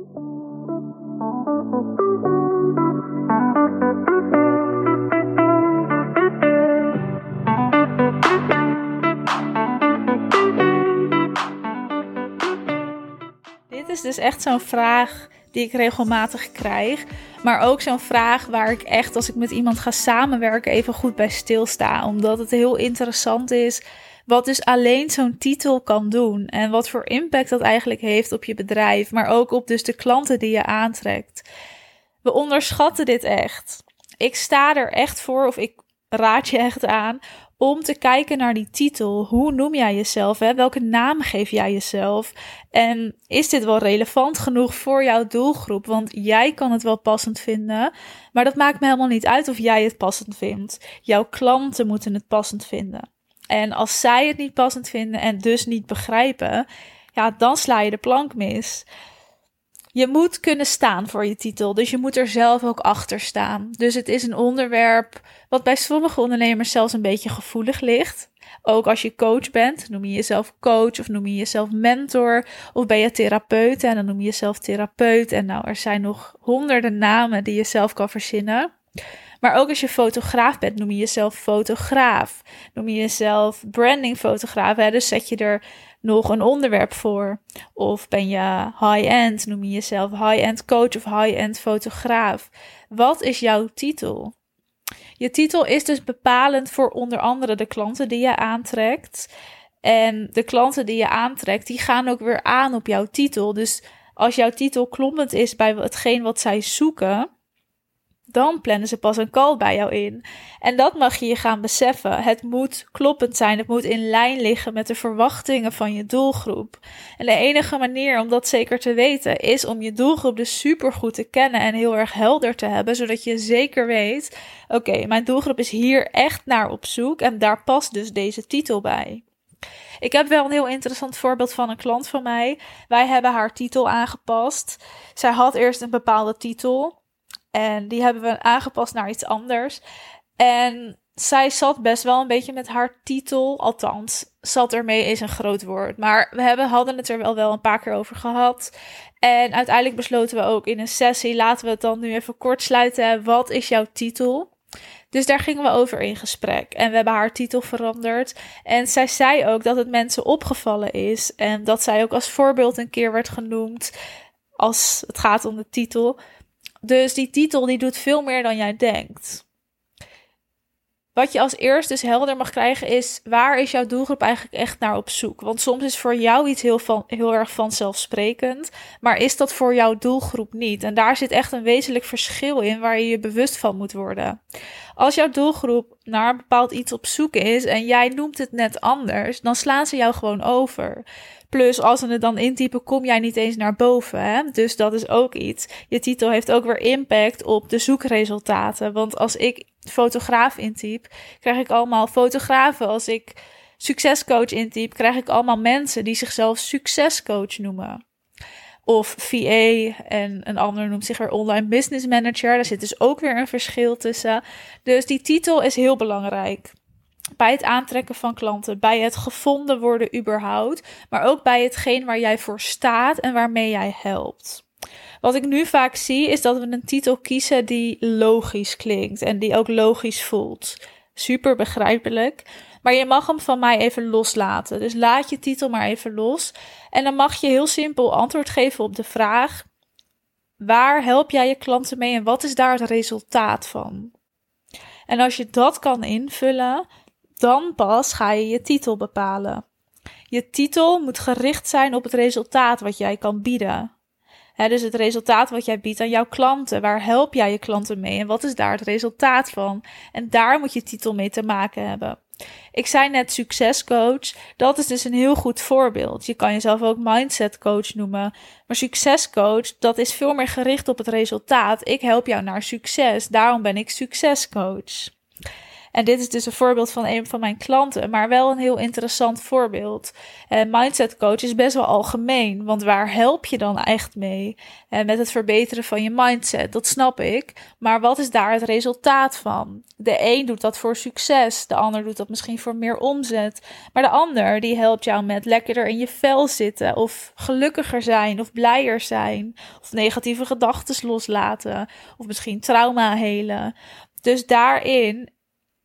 Dit is dus echt zo'n vraag die ik regelmatig krijg. Maar ook zo'n vraag waar ik echt, als ik met iemand ga samenwerken, even goed bij stilsta. Omdat het heel interessant is wat dus alleen zo'n titel kan doen. En wat voor impact dat eigenlijk heeft op je bedrijf. Maar ook op dus de klanten die je aantrekt. We onderschatten dit echt. Ik sta er echt voor, of ik raad je echt aan om te kijken naar die titel. Hoe noem jij jezelf? Hè? Welke naam geef jij jezelf? En is dit wel relevant genoeg voor jouw doelgroep? Want jij kan het wel passend vinden, maar dat maakt me helemaal niet uit of jij het passend vindt. Jouw klanten moeten het passend vinden. En als zij het niet passend vinden en dus niet begrijpen, ja, dan sla je de plank mis. Je moet kunnen staan voor je titel, dus je moet er zelf ook achter staan. Dus het is een onderwerp wat bij sommige ondernemers zelfs een beetje gevoelig ligt. Ook als je coach bent, noem je jezelf coach of noem je jezelf mentor of ben je therapeut en dan noem je jezelf therapeut. En nou, er zijn nog honderden namen die je zelf kan verzinnen. Maar ook als je fotograaf bent, noem je jezelf fotograaf. Noem je jezelf brandingfotograaf. Hè? Dus zet je er nog een onderwerp voor. Of ben je high-end, noem je jezelf high-end coach of high-end fotograaf. Wat is jouw titel? Je titel is dus bepalend voor onder andere de klanten die je aantrekt. En de klanten die je aantrekt, die gaan ook weer aan op jouw titel. Dus als jouw titel kloppend is bij hetgeen wat zij zoeken, dan plannen ze pas een call bij jou in. En dat mag je je gaan beseffen. Het moet kloppend zijn. Het moet in lijn liggen met de verwachtingen van je doelgroep. En de enige manier om dat zeker te weten is om je doelgroep dus super goed te kennen en heel erg helder te hebben, zodat je zeker weet: oké, mijn doelgroep is hier echt naar op zoek en daar past dus deze titel bij. Ik heb wel een heel interessant voorbeeld van een klant van mij. Wij hebben haar titel aangepast. Zij had eerst een bepaalde titel. En die hebben we aangepast naar iets anders. En zij zat best wel een beetje met haar titel. Althans, zat ermee is een groot woord. Maar we hebben, hadden het er wel, wel een paar keer over gehad. En uiteindelijk besloten we ook in een sessie: laten we het dan nu even kort sluiten. Wat is jouw titel? Dus daar gingen we over in gesprek. En we hebben haar titel veranderd. En zij zei ook dat het mensen opgevallen is. En dat zij ook als voorbeeld een keer werd genoemd. Als het gaat om de titel. Dus die titel die doet veel meer dan jij denkt. Wat je als eerst dus helder mag krijgen is, waar is jouw doelgroep eigenlijk echt naar op zoek? Want soms is voor jou iets heel, van, heel erg vanzelfsprekend, maar is dat voor jouw doelgroep niet? En daar zit echt een wezenlijk verschil in waar je je bewust van moet worden. Als jouw doelgroep naar een bepaald iets op zoek is en jij noemt het net anders, dan slaan ze jou gewoon over. Plus, als ze het dan intypen, kom jij niet eens naar boven. Hè? Dus dat is ook iets. Je titel heeft ook weer impact op de zoekresultaten. Want als ik fotograaf intyp, krijg ik allemaal fotografen. Als ik succescoach intyp, krijg ik allemaal mensen die zichzelf succescoach noemen. Of VA en een ander noemt zich weer online business manager. Daar zit dus ook weer een verschil tussen. Dus die titel is heel belangrijk bij het aantrekken van klanten, bij het gevonden worden überhaupt, maar ook bij hetgeen waar jij voor staat en waarmee jij helpt. Wat ik nu vaak zie is dat we een titel kiezen die logisch klinkt en die ook logisch voelt. Super begrijpelijk. Maar je mag hem van mij even loslaten. Dus laat je titel maar even los. En dan mag je heel simpel antwoord geven op de vraag: waar help jij je klanten mee en wat is daar het resultaat van? En als je dat kan invullen, dan pas ga je je titel bepalen. Je titel moet gericht zijn op het resultaat wat jij kan bieden. Dus het resultaat wat jij biedt aan jouw klanten. Waar help jij je klanten mee en wat is daar het resultaat van? En daar moet je titel mee te maken hebben. Ik zei net succescoach. Dat is dus een heel goed voorbeeld. Je kan jezelf ook mindset coach noemen. Maar succescoach, dat is veel meer gericht op het resultaat. Ik help jou naar succes. Daarom ben ik succescoach. En dit is dus een voorbeeld van een van mijn klanten, maar wel een heel interessant voorbeeld. En mindset coach is best wel algemeen, want waar help je dan echt mee? En met het verbeteren van je mindset, dat snap ik. Maar wat is daar het resultaat van? De een doet dat voor succes, de ander doet dat misschien voor meer omzet. Maar de ander die helpt jou met lekkerder in je vel zitten, of gelukkiger zijn, of blijer zijn, of negatieve gedachten loslaten, of misschien trauma helen. Dus daarin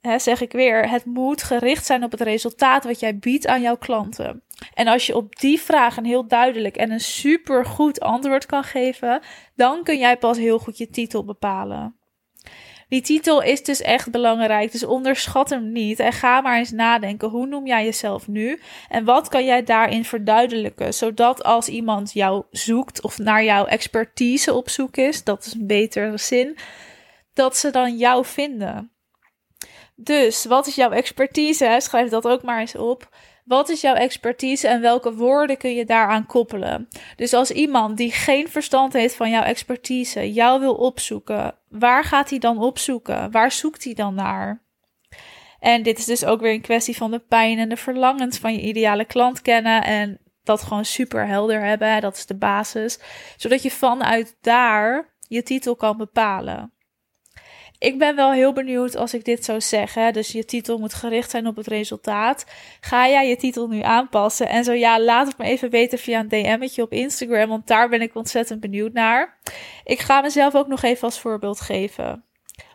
hè, zeg ik weer, het moet gericht zijn op het resultaat wat jij biedt aan jouw klanten. En als je op die vraag een heel duidelijk en een super goed antwoord kan geven, dan kun jij pas heel goed je titel bepalen. Die titel is dus echt belangrijk, dus onderschat hem niet en ga maar eens nadenken. Hoe noem jij jezelf nu en wat kan jij daarin verduidelijken, zodat als iemand jou zoekt of naar jouw expertise op zoek is, dat is een betere zin, dat ze dan jou vinden. Dus wat is jouw expertise? Schrijf dat ook maar eens op. Wat is jouw expertise en welke woorden kun je daaraan koppelen? Dus als iemand die geen verstand heeft van jouw expertise jou wil opzoeken, waar gaat hij dan opzoeken? Waar zoekt hij dan naar? En dit is dus ook weer een kwestie van de pijn en de verlangens van je ideale klant kennen en dat gewoon super helder hebben. Dat is de basis, zodat je vanuit daar je titel kan bepalen. Ik ben wel heel benieuwd als ik dit zou zeggen. Dus je titel moet gericht zijn op het resultaat. Ga jij je titel nu aanpassen? En zo ja, laat het me even weten via een DM'tje op Instagram, want daar ben ik ontzettend benieuwd naar. Ik ga mezelf ook nog even als voorbeeld geven.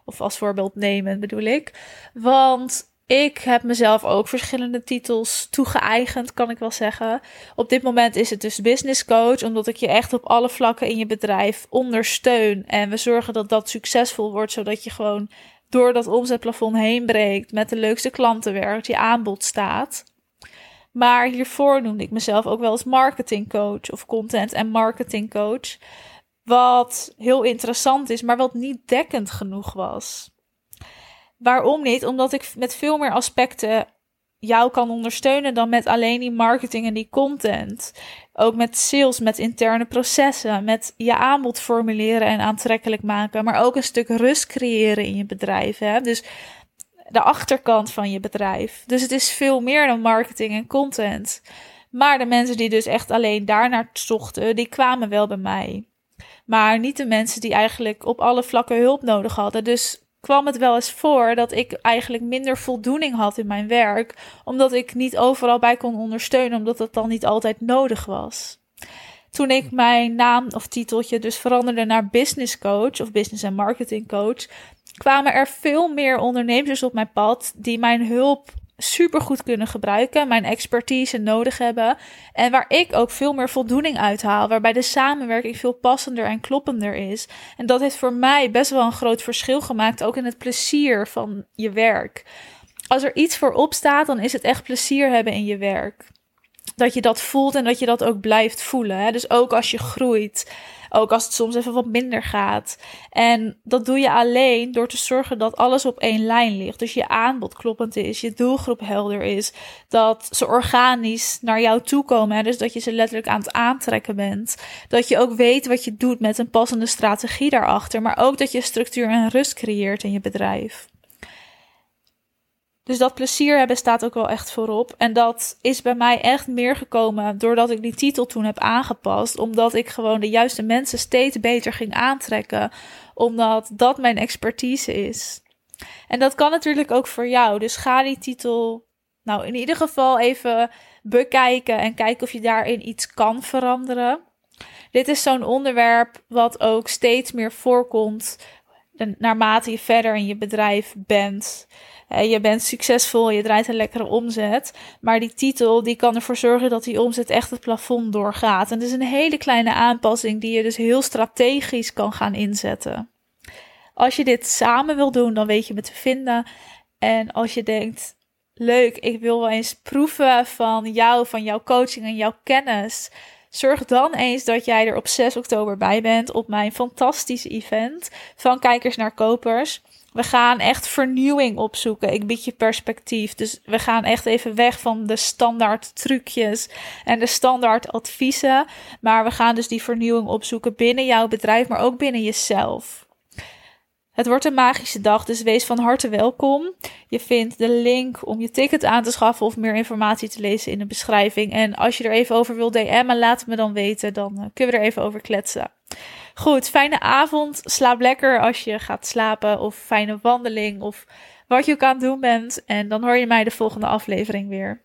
Of als voorbeeld nemen, bedoel ik. Want ik heb mezelf ook verschillende titels toegeëigend, kan ik wel zeggen. Op dit moment is het dus business coach, omdat ik je echt op alle vlakken in je bedrijf ondersteun. En we zorgen dat dat succesvol wordt, zodat je gewoon door dat omzetplafond heen breekt, met de leukste klanten werkt, je aanbod staat. Maar hiervoor noemde ik mezelf ook wel eens marketingcoach of content en marketingcoach. Wat heel interessant is, maar wat niet dekkend genoeg was. Waarom niet? Omdat ik met veel meer aspecten jou kan ondersteunen dan met alleen die marketing en die content. Ook met sales, met interne processen, met je aanbod formuleren en aantrekkelijk maken, maar ook een stuk rust creëren in je bedrijf. Hè? Dus de achterkant van je bedrijf. Dus het is veel meer dan marketing en content. Maar de mensen die dus echt alleen daarnaar zochten, die kwamen wel bij mij. Maar niet de mensen die eigenlijk op alle vlakken hulp nodig hadden. Dus kwam het wel eens voor dat ik eigenlijk minder voldoening had in mijn werk, omdat ik niet overal bij kon ondersteunen, omdat het dan niet altijd nodig was. Toen ik mijn naam of titeltje dus veranderde naar business coach of business en marketing coach, kwamen er veel meer ondernemers op mijn pad die mijn hulp super goed kunnen gebruiken, mijn expertise nodig hebben en waar ik ook veel meer voldoening uit haal, waarbij de samenwerking veel passender en kloppender is. En dat heeft voor mij best wel een groot verschil gemaakt, ook in het plezier van je werk. Als er iets voor opstaat, dan is het echt plezier hebben in je werk. Dat je dat voelt en dat je dat ook blijft voelen. Hè? Dus ook als je groeit. Ook als het soms even wat minder gaat. En dat doe je alleen door te zorgen dat alles op één lijn ligt. Dus je aanbod kloppend is, je doelgroep helder is. Dat ze organisch naar jou toe komen. Dus dat je ze letterlijk aan het aantrekken bent. Dat je ook weet wat je doet met een passende strategie daarachter. Maar ook dat je structuur en rust creëert in je bedrijf. Dus dat plezier hebben staat ook wel echt voorop. En dat is bij mij echt meer gekomen doordat ik die titel toen heb aangepast. Omdat ik gewoon de juiste mensen steeds beter ging aantrekken. Omdat dat mijn expertise is. En dat kan natuurlijk ook voor jou. Dus ga die titel nou in ieder geval even bekijken en kijken of je daarin iets kan veranderen. Dit is zo'n onderwerp wat ook steeds meer voorkomt naarmate je verder in je bedrijf bent. Je bent succesvol, je draait een lekkere omzet. Maar die titel die kan ervoor zorgen dat die omzet echt het plafond doorgaat. En dat is een hele kleine aanpassing die je dus heel strategisch kan gaan inzetten. Als je dit samen wil doen, dan weet je me te vinden. En als je denkt, leuk, ik wil wel eens proeven van jou, van jouw coaching en jouw kennis. Zorg dan eens dat jij er op 6 oktober bij bent op mijn fantastische event van kijkers naar kopers. We gaan echt vernieuwing opzoeken. Ik bied je perspectief. Dus we gaan echt even weg van de standaard trucjes en de standaard adviezen. Maar we gaan dus die vernieuwing opzoeken binnen jouw bedrijf, maar ook binnen jezelf. Het wordt een magische dag, dus wees van harte welkom. Je vindt de link om je ticket aan te schaffen of meer informatie te lezen in de beschrijving. En als je er even over wilt DM'en, laat het me dan weten. Dan uh, kunnen we er even over kletsen. Goed, fijne avond. Slaap lekker als je gaat slapen. Of fijne wandeling. Of wat je ook aan het doen bent. En dan hoor je mij de volgende aflevering weer.